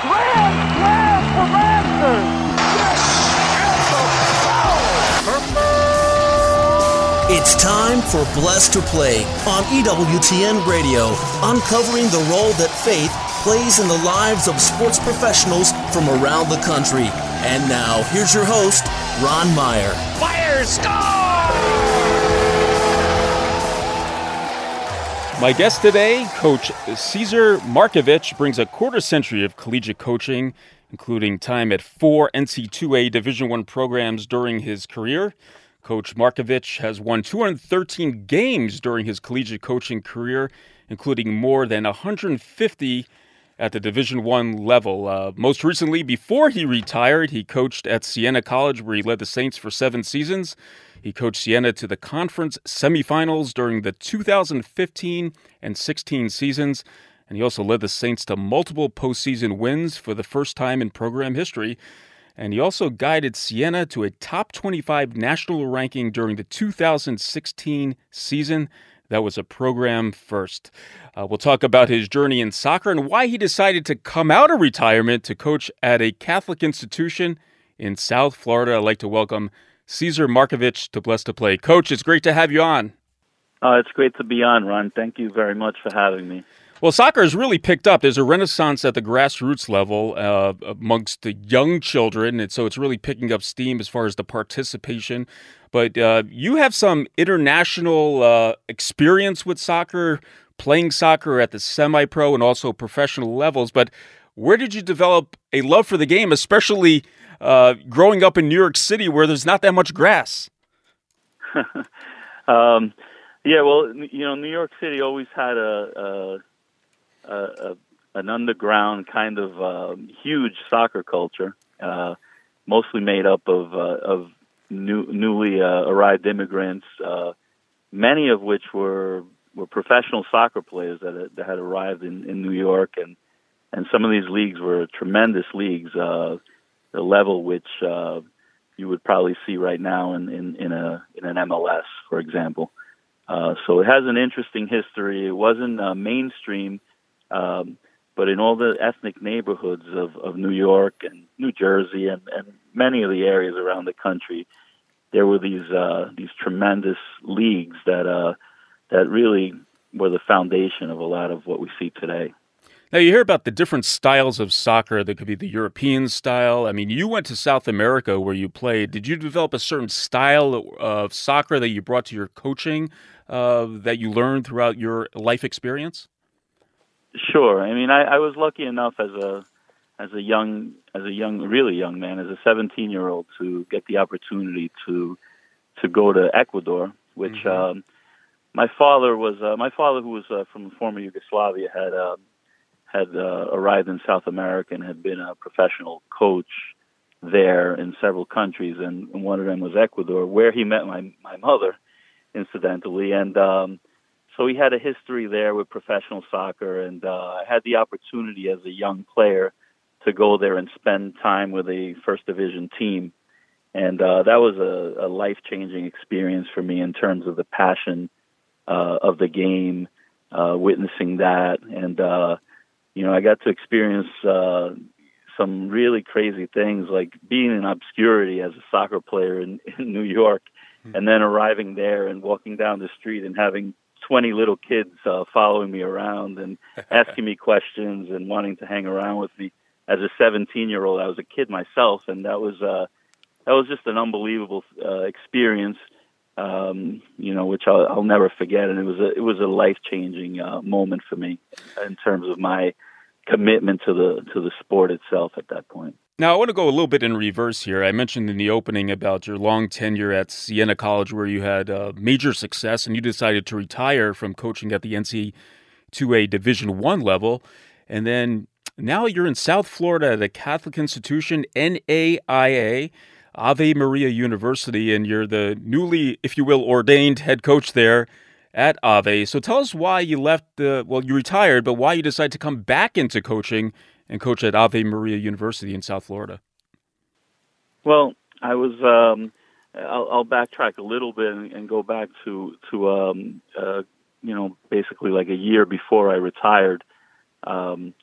Grand slam for Masters! It's time for Blessed to Play on EWTN Radio, uncovering the role that faith plays in the lives of sports professionals from around the country. And now, here's your host, Ron Meyer. Fire score! My guest today, Coach Cesar Markovic, brings a quarter century of collegiate coaching, including time at four NC2A Division I programs during his career. Coach Markovic has won 213 games during his collegiate coaching career, including more than 150 at the Division One level. Uh, most recently, before he retired, he coached at Siena College, where he led the Saints for seven seasons. He coached Siena to the conference semifinals during the 2015 and 16 seasons, and he also led the Saints to multiple postseason wins for the first time in program history and he also guided Siena to a top 25 national ranking during the 2016 season. That was a program first. Uh, we'll talk about his journey in soccer and why he decided to come out of retirement to coach at a Catholic institution in South Florida. I'd like to welcome Cesar Markovic to Blessed to Play. Coach, it's great to have you on. Uh, it's great to be on, Ron. Thank you very much for having me. Well, soccer has really picked up. There's a renaissance at the grassroots level uh, amongst the young children, and so it's really picking up steam as far as the participation. But uh, you have some international uh, experience with soccer, playing soccer at the semi-pro and also professional levels. But where did you develop a love for the game, especially uh, growing up in New York City, where there's not that much grass? um, yeah, well, you know, New York City always had a, a a, an underground kind of uh, huge soccer culture, uh, mostly made up of uh, of new, newly uh, arrived immigrants, uh, many of which were were professional soccer players that had, that had arrived in, in New York, and and some of these leagues were tremendous leagues, uh, the level which uh, you would probably see right now in, in, in a in an MLS, for example. Uh, so it has an interesting history. It wasn't uh, mainstream um, but in all the ethnic neighborhoods of, of New York and New Jersey and, and many of the areas around the country, there were these uh, these tremendous leagues that uh, that really were the foundation of a lot of what we see today. Now, you hear about the different styles of soccer. There could be the European style. I mean, you went to South America where you played. Did you develop a certain style of soccer that you brought to your coaching uh, that you learned throughout your life experience? Sure. I mean, I, I was lucky enough as a as a young as a young really young man as a 17 year old to get the opportunity to to go to Ecuador, which mm-hmm. um, my father was uh, my father who was uh, from former Yugoslavia had uh, had uh, arrived in South America and had been a professional coach there in several countries, and, and one of them was Ecuador, where he met my my mother, incidentally, and um, so he had a history there with professional soccer, and uh, I had the opportunity as a young player to go there and spend time with a first division team, and uh, that was a, a life changing experience for me in terms of the passion uh, of the game, uh, witnessing that, and uh, you know I got to experience uh, some really crazy things like being in obscurity as a soccer player in, in New York, hmm. and then arriving there and walking down the street and having 20 little kids uh, following me around and asking me questions and wanting to hang around with me. As a 17 year old, I was a kid myself, and that was uh, that was just an unbelievable uh, experience. Um, you know, which I'll, I'll never forget, and it was a it was a life changing uh, moment for me in terms of my commitment to the to the sport itself at that point. Now, I want to go a little bit in reverse here. I mentioned in the opening about your long tenure at Siena College, where you had uh, major success, and you decided to retire from coaching at the NC2A Division One level, and then now you're in South Florida at a Catholic institution, NAIA, Ave Maria University, and you're the newly, if you will, ordained head coach there at Ave. So tell us why you left the, well, you retired, but why you decided to come back into coaching and coach at Ave Maria University in South Florida? Well, I was. Um, I'll, I'll, backtrack a little bit and, and go back to to um, uh, you know basically like a year before I retired. Um,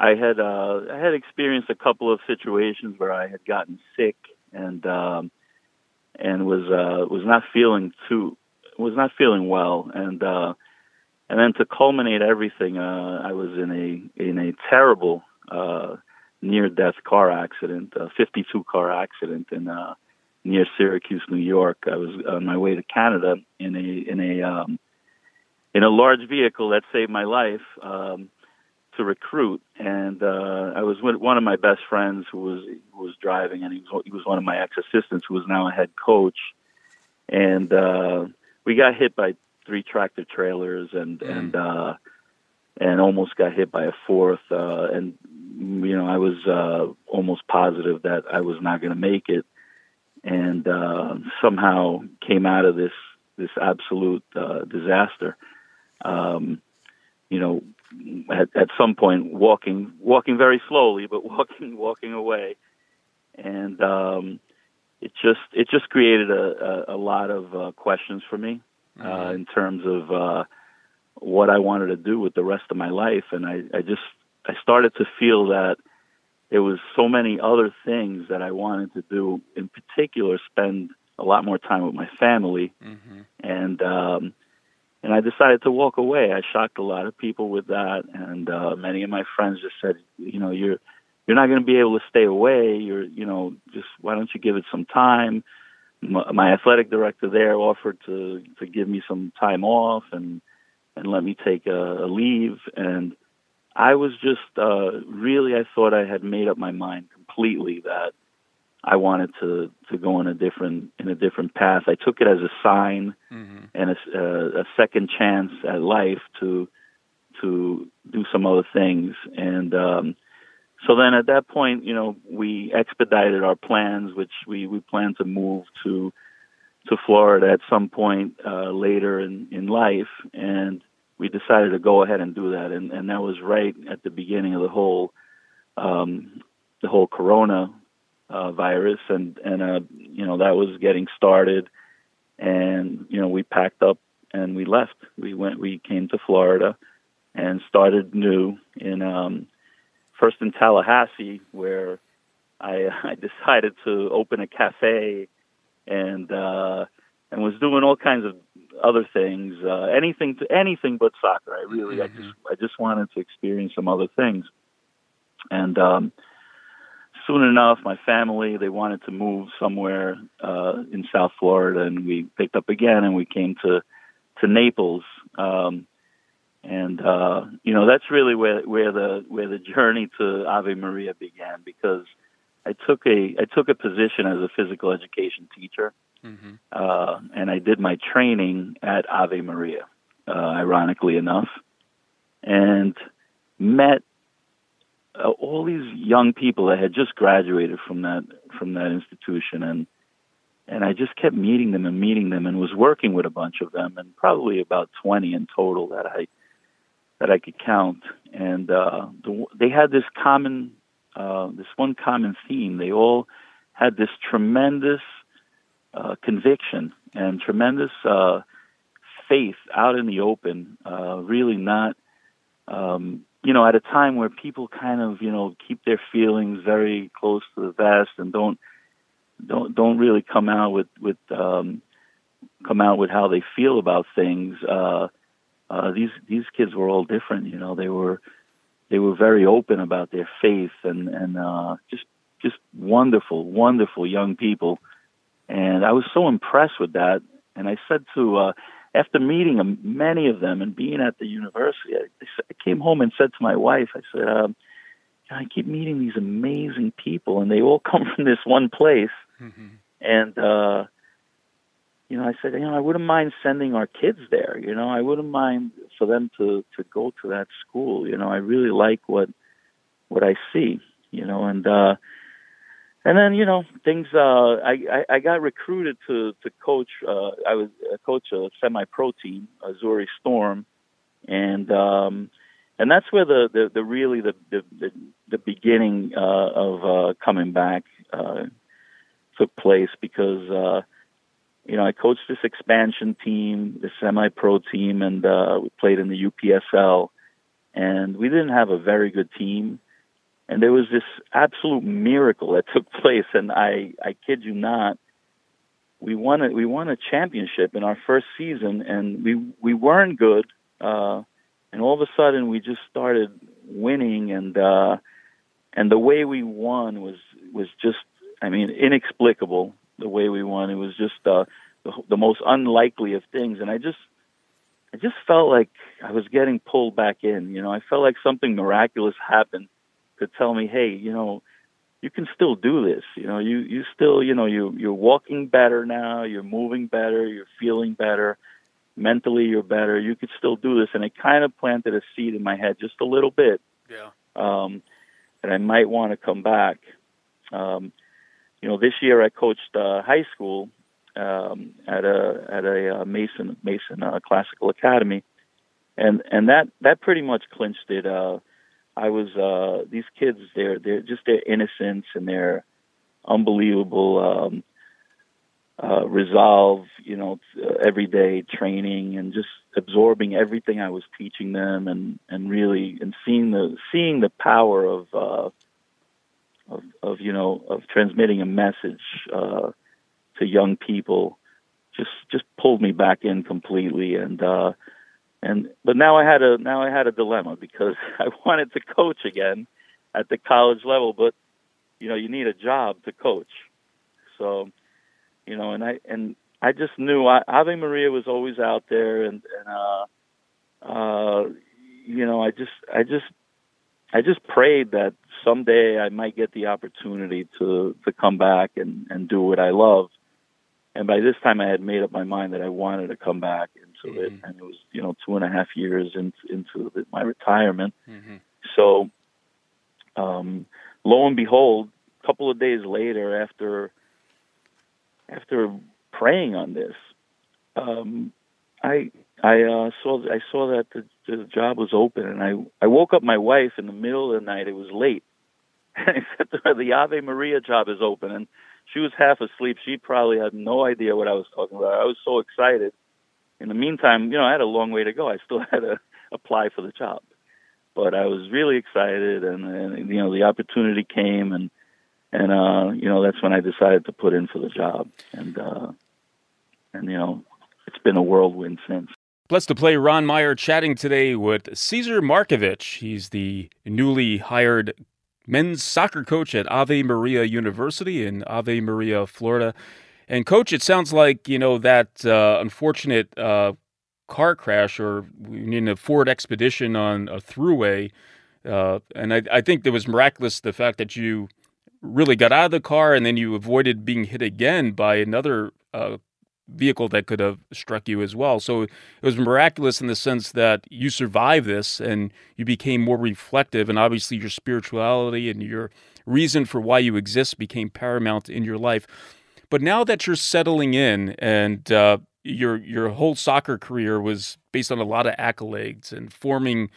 I had uh, I had experienced a couple of situations where I had gotten sick and um, and was uh, was not feeling too was not feeling well and uh, and then to culminate everything, uh, I was in a in a terrible uh, near death car accident, a 52 car accident in uh, near Syracuse, New York. I was on my way to Canada in a in a um, in a large vehicle that saved my life um, to recruit, and uh, I was with one of my best friends who was who was driving, and he was he was one of my ex assistants who was now a head coach, and uh, we got hit by three tractor trailers and mm. and uh, and almost got hit by a fourth, uh, and you know I was uh, almost positive that I was not going to make it, and uh, somehow came out of this this absolute uh, disaster. Um, you know, at, at some point, walking walking very slowly, but walking walking away, and um, it just it just created a, a, a lot of uh, questions for me uh, mm-hmm. in terms of uh, what I wanted to do with the rest of my life, and I, I just I started to feel that there was so many other things that I wanted to do. In particular, spend a lot more time with my family, mm-hmm. and um, and I decided to walk away. I shocked a lot of people with that, and uh, many of my friends just said, you know, you're you're not going to be able to stay away. You're, you know, just why don't you give it some time? My, my athletic director there offered to to give me some time off and and let me take a, a leave, and I was just uh, really I thought I had made up my mind completely that I wanted to to go in a different in a different path. I took it as a sign mm-hmm. And a, a, second chance at life to to do some other things. And um, so then at that point, you know, we expedited our plans, which we we plan to move to to Florida at some point uh, later in in life, and we decided to go ahead and do that. And and that was right at the beginning of the whole um, the whole Corona uh, virus, and and uh, you know that was getting started, and you know we packed up and we left. We went, we came to Florida, and started new in um, first in Tallahassee, where I, I decided to open a cafe, and uh, and was doing all kinds of other things, uh, anything to anything but soccer. I really, mm-hmm. I just, I just wanted to experience some other things, and um, soon enough, my family they wanted to move somewhere uh, in South Florida, and we picked up again, and we came to to Naples. Um, and uh, you know that's really where where the where the journey to Ave Maria began because I took a I took a position as a physical education teacher, mm-hmm. uh, and I did my training at Ave Maria, uh, ironically enough, and met uh, all these young people that had just graduated from that from that institution and and I just kept meeting them and meeting them and was working with a bunch of them and probably about 20 in total that I that I could count. And uh the, they had this common uh this one common theme. They all had this tremendous uh conviction and tremendous uh faith out in the open uh really not um you know, at a time where people kind of, you know, keep their feelings very close to the vest and don't don't don't really come out with with um, come out with how they feel about things. Uh, uh, these these kids were all different. You know, they were they were very open about their faith and and uh, just just wonderful, wonderful young people. And I was so impressed with that. And I said to uh, after meeting many of them and being at the university, I, I came home and said to my wife, I said, um, I keep meeting these amazing people, and they all come from this one place. Mm-hmm. And uh, you know, I said, you know, I wouldn't mind sending our kids there. You know, I wouldn't mind for them to to go to that school. You know, I really like what what I see. You know, and uh, and then you know things. Uh, I, I I got recruited to to coach. Uh, I was a coach a semi-pro team, Azzurri Storm, and um, and that's where the the, the really the, the the the beginning uh, of uh, coming back uh, took place because uh, you know I coached this expansion team, the semi-pro team, and uh, we played in the UPSL, and we didn't have a very good team and there was this absolute miracle that took place, and I I kid you not, we won a we won a championship in our first season, and we we weren't good, uh, and all of a sudden we just started winning, and uh, and the way we won was was just I mean inexplicable. The way we won, it was just uh, the, the most unlikely of things, and I just I just felt like I was getting pulled back in. You know, I felt like something miraculous happened to tell me, hey, you know, you can still do this. You know, you you still, you know, you you're walking better now. You're moving better. You're feeling better. Mentally, you're better. You could still do this, and it kind of planted a seed in my head just a little bit. Yeah. Um, that I might want to come back. Um, you know, this year I coached uh, high school um, at a at a uh, Mason Mason uh, Classical Academy, and and that that pretty much clinched it. Uh, I was uh, these kids. They're they're just their innocence and their unbelievable um, uh, resolve. You know, uh, everyday training and just absorbing everything I was teaching them, and and really and seeing the seeing the power of uh, of of you know of transmitting a message uh, to young people. Just just pulled me back in completely, and uh, and but now I had a now I had a dilemma because I wanted to coach again at the college level, but you know you need a job to coach. So, you know, and I and I just knew I, Ave Maria was always out there, and and uh, uh, you know I just I just I just prayed that someday I might get the opportunity to to come back and and do what I love. And by this time, I had made up my mind that I wanted to come back into mm-hmm. it, and it was you know two and a half years into into the, my retirement. Mm-hmm. So, um, lo and behold, a couple of days later, after after praying on this, um, I I uh, saw I saw that the, the job was open, and I I woke up my wife in the middle of the night. It was late, and I said to her, "The Ave Maria job is open," and she was half asleep. She probably had no idea what I was talking about. I was so excited. In the meantime, you know, I had a long way to go. I still had to apply for the job, but I was really excited, and, and you know, the opportunity came, and and uh, you know, that's when I decided to put in for the job, and uh, and you know, it's been a whirlwind since. Blessed to play Ron Meyer chatting today with Cesar Markovic. He's the newly hired men's soccer coach at Ave Maria University in Ave Maria, Florida. And coach, it sounds like you know that uh, unfortunate uh, car crash or in a Ford Expedition on a throughway, uh, and I, I, think it was miraculous the fact that you really got out of the car and then you avoided being hit again by another uh, vehicle that could have struck you as well. So it was miraculous in the sense that you survived this and you became more reflective, and obviously your spirituality and your reason for why you exist became paramount in your life. But now that you're settling in and uh, your your whole soccer career was based on a lot of accolades and forming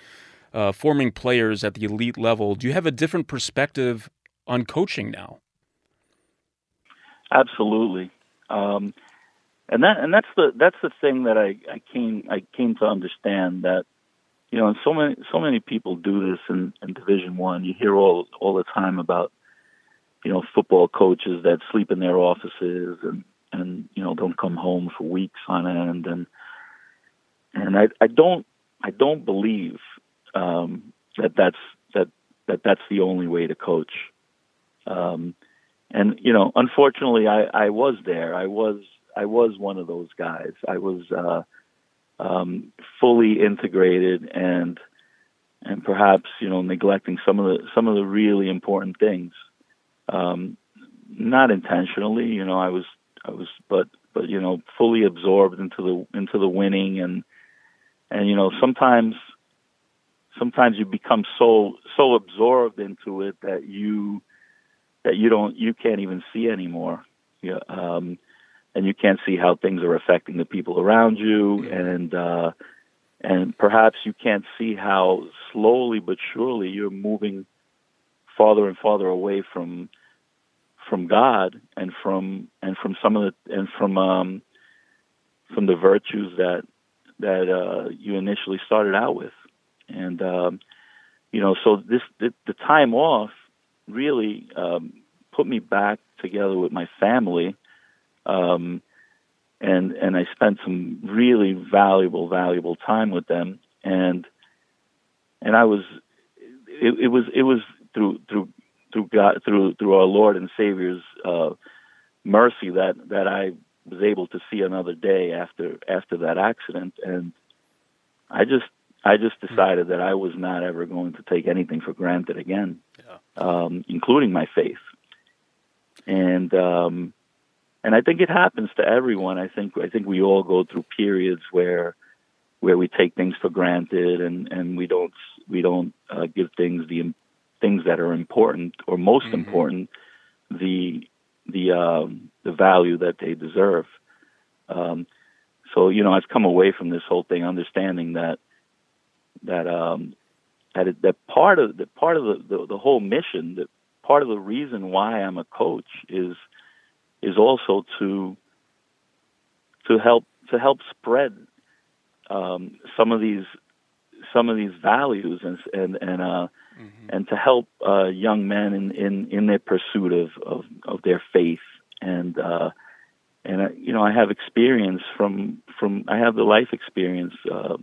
uh, forming players at the elite level, do you have a different perspective on coaching now? Absolutely. Um, and that and that's the that's the thing that I, I came I came to understand that you know and so many so many people do this in, in Division One. You hear all all the time about football coaches that sleep in their offices and and you know don't come home for weeks on end and and I I don't I don't believe um, that that's that that that's the only way to coach. Um, and you know, unfortunately, I I was there. I was I was one of those guys. I was uh, um, fully integrated and and perhaps you know neglecting some of the some of the really important things. Um, not intentionally, you know, I was I was but but you know fully absorbed into the into the winning and and you know sometimes sometimes you become so so absorbed into it that you that you don't you can't even see anymore. Yeah, um, and you can't see how things are affecting the people around you and uh and perhaps you can't see how slowly but surely you're moving farther and farther away from from God and from and from some of the and from um from the virtues that that uh you initially started out with and um you know so this the, the time off really um, put me back together with my family. Um, and and I spent some really valuable, valuable time with them. And and I was, it, it was it was through through through God through through our Lord and Savior's uh, mercy that that I was able to see another day after after that accident. And I just I just decided that I was not ever going to take anything for granted again, yeah. um, including my faith. And um, and I think it happens to everyone. I think I think we all go through periods where where we take things for granted and and we don't we don't uh, give things the things that are important or most mm-hmm. important the the um, the value that they deserve. Um, so you know, I've come away from this whole thing understanding that that um, that, it, that part of the part of the, the, the whole mission, that part of the reason why I'm a coach is is also to to help to help spread um, some of these some of these values and and and uh, mm-hmm. and to help uh, young men in, in in their pursuit of of, of their faith and uh, and uh, you know I have experience from from I have the life experience uh,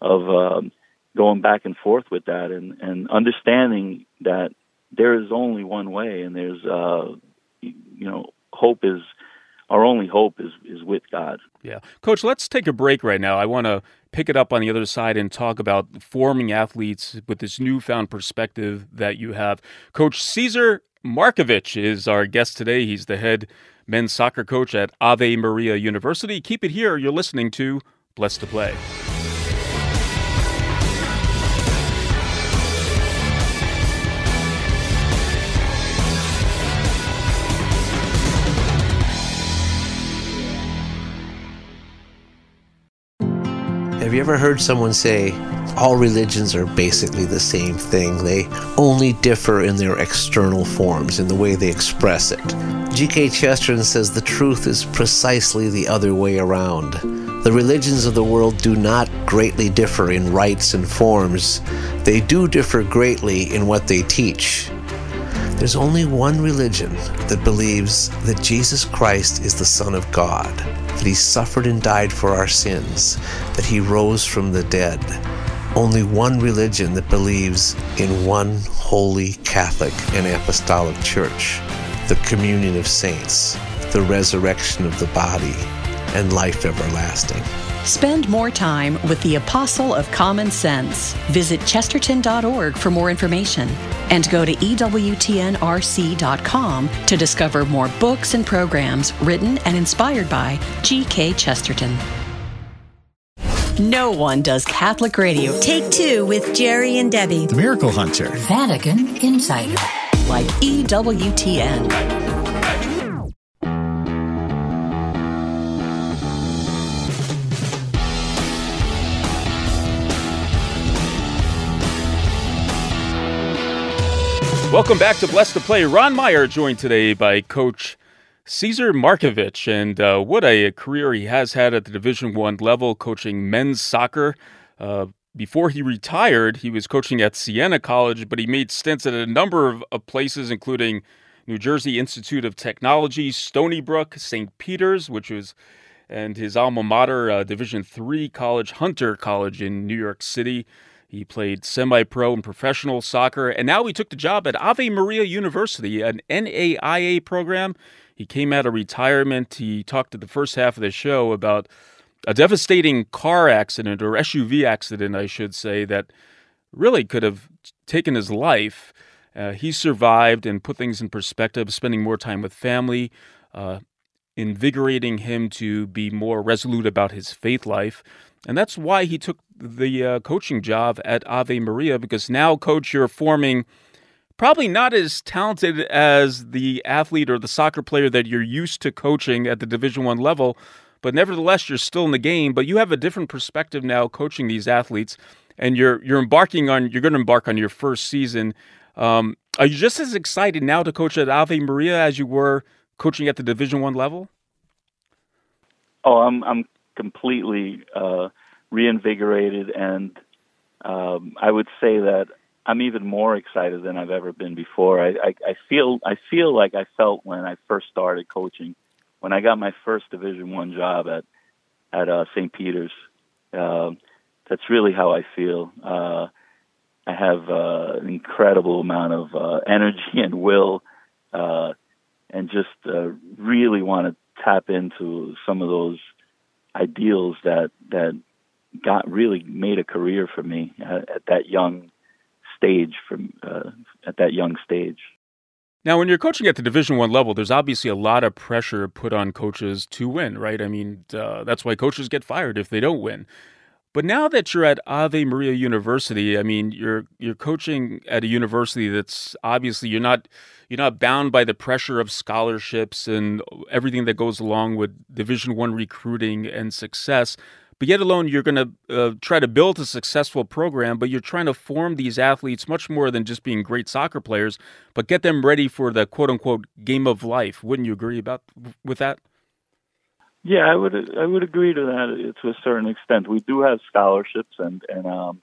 of um, going back and forth with that and and understanding that there is only one way and there's uh, you know hope is our only hope is is with God. Yeah. Coach, let's take a break right now. I want to pick it up on the other side and talk about forming athletes with this newfound perspective that you have. Coach Cesar Markovic is our guest today. He's the head men's soccer coach at Ave Maria University. Keep it here. You're listening to Blessed to Play. You ever heard someone say, all religions are basically the same thing? They only differ in their external forms, in the way they express it. G.K. Chesterton says the truth is precisely the other way around. The religions of the world do not greatly differ in rites and forms, they do differ greatly in what they teach. There's only one religion that believes that Jesus Christ is the Son of God that he suffered and died for our sins, that he rose from the dead. Only one religion that believes in one holy Catholic and Apostolic Church, the communion of saints, the resurrection of the body, and life everlasting. Spend more time with the Apostle of Common Sense. Visit chesterton.org for more information and go to EWTNRC.com to discover more books and programs written and inspired by G.K. Chesterton. No one does Catholic radio. Take two with Jerry and Debbie. The Miracle Hunter. Vatican Insider. Like EWTN. Welcome back to Blessed to Play. Ron Meyer joined today by Coach Cesar Markovic, and uh, what a career he has had at the Division One level, coaching men's soccer. Uh, before he retired, he was coaching at Siena College, but he made stints at a number of, of places, including New Jersey Institute of Technology, Stony Brook, St. Peter's, which was, and his alma mater, uh, Division Three college, Hunter College in New York City. He played semi pro and professional soccer, and now he took the job at Ave Maria University, an NAIA program. He came out of retirement. He talked at the first half of the show about a devastating car accident or SUV accident, I should say, that really could have taken his life. Uh, he survived and put things in perspective, spending more time with family, uh, invigorating him to be more resolute about his faith life. And that's why he took the uh, coaching job at Ave Maria because now, coach, you're forming probably not as talented as the athlete or the soccer player that you're used to coaching at the Division One level, but nevertheless, you're still in the game. But you have a different perspective now, coaching these athletes, and you're you're embarking on you're going to embark on your first season. Um, are you just as excited now to coach at Ave Maria as you were coaching at the Division One level? Oh, I'm I'm completely uh, reinvigorated, and um, I would say that I'm even more excited than I've ever been before. I, I, I feel I feel like I felt when I first started coaching, when I got my first Division One job at at uh, St. Peter's. Uh, that's really how I feel. Uh, I have uh, an incredible amount of uh, energy and will, uh, and just uh, really want to tap into some of those ideals that that got really made a career for me at, at that young stage from uh, at that young stage. Now, when you're coaching at the Division One level, there's obviously a lot of pressure put on coaches to win, right? I mean, uh, that's why coaches get fired if they don't win. But now that you're at Ave Maria University, I mean, you're you're coaching at a university that's obviously you're not you're not bound by the pressure of scholarships and everything that goes along with Division One recruiting and success. But yet alone, you're going to uh, try to build a successful program, but you're trying to form these athletes much more than just being great soccer players, but get them ready for the quote unquote game of life. Wouldn't you agree about with that? Yeah, I would I would agree to that to a certain extent. We do have scholarships, and and um,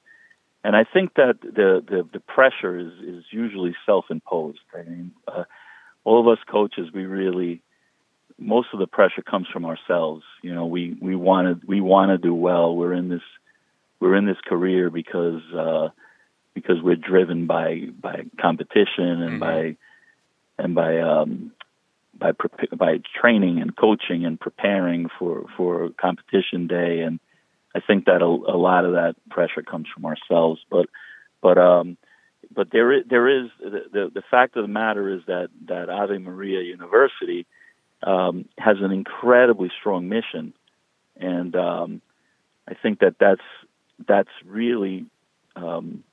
and I think that the the, the pressure is is usually self imposed. I mean, uh, all of us coaches, we really most of the pressure comes from ourselves. You know, we we want to we want to do well. We're in this we're in this career because uh, because we're driven by by competition and mm-hmm. by and by um, by by training and coaching and preparing for for competition day and I think that a, a lot of that pressure comes from ourselves but but um but there is, there is the, the the fact of the matter is that that Ave Maria University um, has an incredibly strong mission and um, I think that that's that's really um,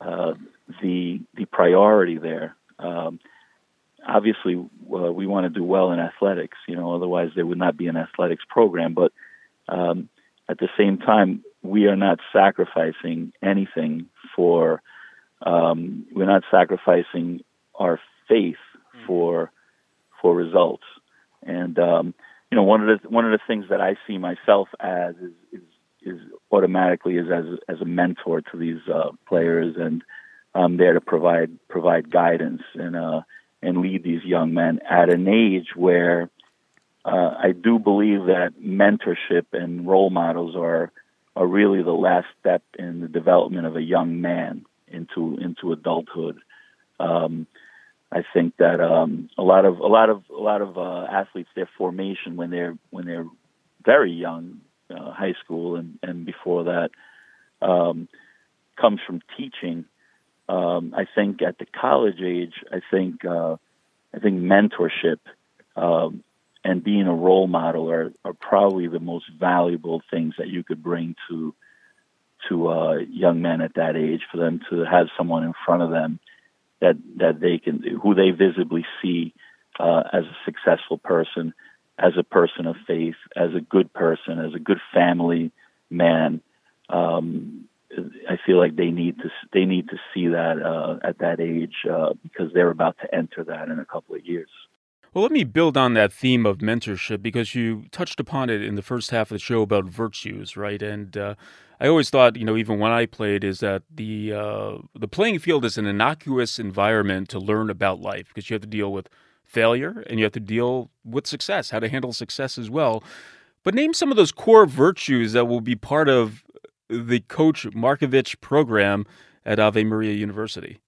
uh, the the priority there. Um, obviously uh, we want to do well in athletics. You know, otherwise there would not be an athletics program. But um, at the same time, we are not sacrificing anything for. Um, we're not sacrificing our faith mm. for for results. And um, you know, one of the one of the things that I see myself as is is, is automatically is as as a mentor to these uh, players, and I'm there to provide provide guidance and uh, and lead these young men at an age where uh, I do believe that mentorship and role models are are really the last step in the development of a young man into into adulthood. Um, I think that um, a lot of a lot of a lot of uh, athletes their formation when they're when they're very young, uh, high school and and before that, um, comes from teaching. Um, I think at the college age, I think uh, I think mentorship um, and being a role model are, are probably the most valuable things that you could bring to to uh, young men at that age for them to have someone in front of them that that they can who they visibly see uh, as a successful person, as a person of faith, as a good person, as a good family man. Um, I feel like they need to they need to see that uh, at that age uh, because they're about to enter that in a couple of years. Well, let me build on that theme of mentorship because you touched upon it in the first half of the show about virtues, right? And uh, I always thought, you know, even when I played, is that the uh, the playing field is an innocuous environment to learn about life because you have to deal with failure and you have to deal with success, how to handle success as well. But name some of those core virtues that will be part of the Coach Markovic program at Ave Maria University?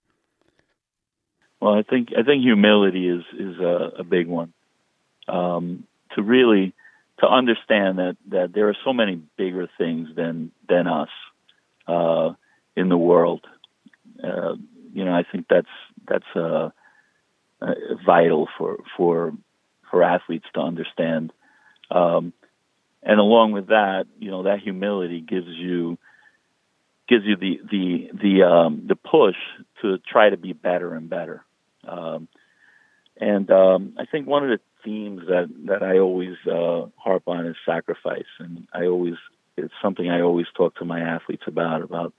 Well, I think I think humility is is a, a big one. Um, to really to understand that that there are so many bigger things than than us uh, in the world. Uh, you know, I think that's that's uh, uh vital for for for athletes to understand. Um, and along with that, you know, that humility gives you gives you the the the um, the push to try to be better and better. Um, and um, I think one of the themes that that I always uh, harp on is sacrifice, and I always it's something I always talk to my athletes about about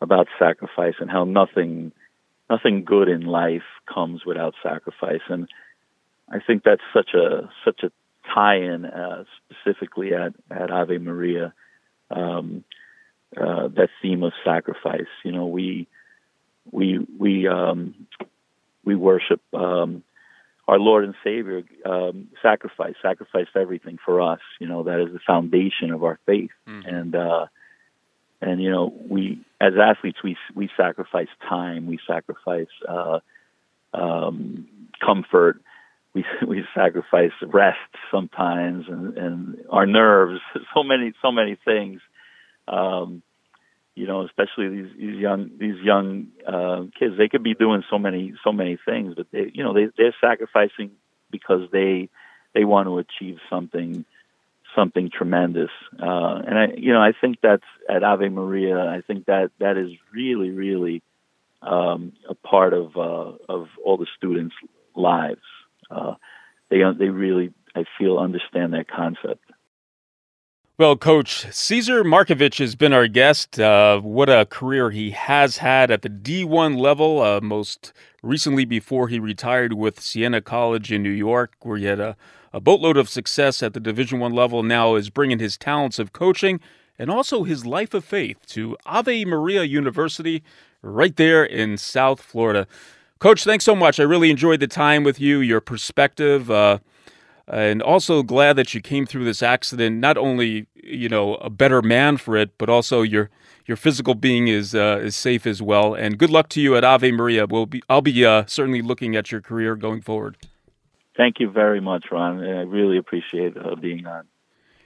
about sacrifice and how nothing nothing good in life comes without sacrifice, and I think that's such a such a tie-in uh, specifically at at Ave Maria. Um, uh, that theme of sacrifice. You know, we we we um, we worship um, our Lord and Savior um, sacrifice, sacrificed everything for us. You know that is the foundation of our faith, mm-hmm. and uh, and you know we as athletes we we sacrifice time, we sacrifice uh, um, comfort, we we sacrifice rest sometimes, and, and our nerves. So many so many things. Um, you know, especially these, these young these young uh, kids. They could be doing so many so many things, but they you know they they're sacrificing because they they want to achieve something something tremendous. Uh, and I you know I think that's at Ave Maria. I think that that is really really um, a part of uh, of all the students' lives. Uh, they they really I feel understand that concept. Well, Coach Cesar Markovic has been our guest. Uh, what a career he has had at the D1 level, uh, most recently before he retired with Siena College in New York, where he had a, a boatload of success at the Division One level. Now is bringing his talents of coaching and also his life of faith to Ave Maria University, right there in South Florida. Coach, thanks so much. I really enjoyed the time with you, your perspective. Uh, and also glad that you came through this accident not only you know a better man for it but also your your physical being is uh, is safe as well and good luck to you at Ave Maria we'll be I'll be uh, certainly looking at your career going forward thank you very much Ron I really appreciate uh, being on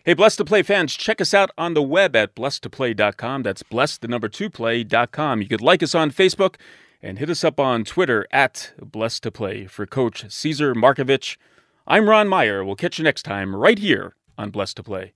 Hey, Blessed to Play fans, check us out on the web at blessedtoplay.com. That's blessed, the number two play.com. You could like us on Facebook and hit us up on Twitter at blessed to play. For Coach Cesar Markovic, I'm Ron Meyer. We'll catch you next time right here on Blessed to Play.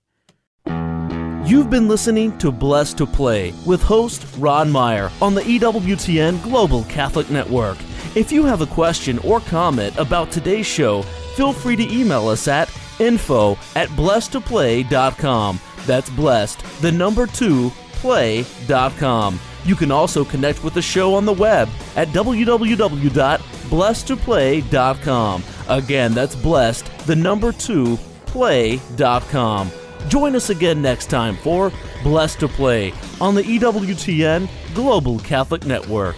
You've been listening to Blessed to Play with host Ron Meyer on the EWTN Global Catholic Network. If you have a question or comment about today's show, feel free to email us at info at blessedtoplay.com. That's blessed, the number two, play.com. You can also connect with the show on the web at www.blessedtoplay.com. Again, that's blessed, the number two, play.com. Join us again next time for Blessed to Play on the EWTN Global Catholic Network.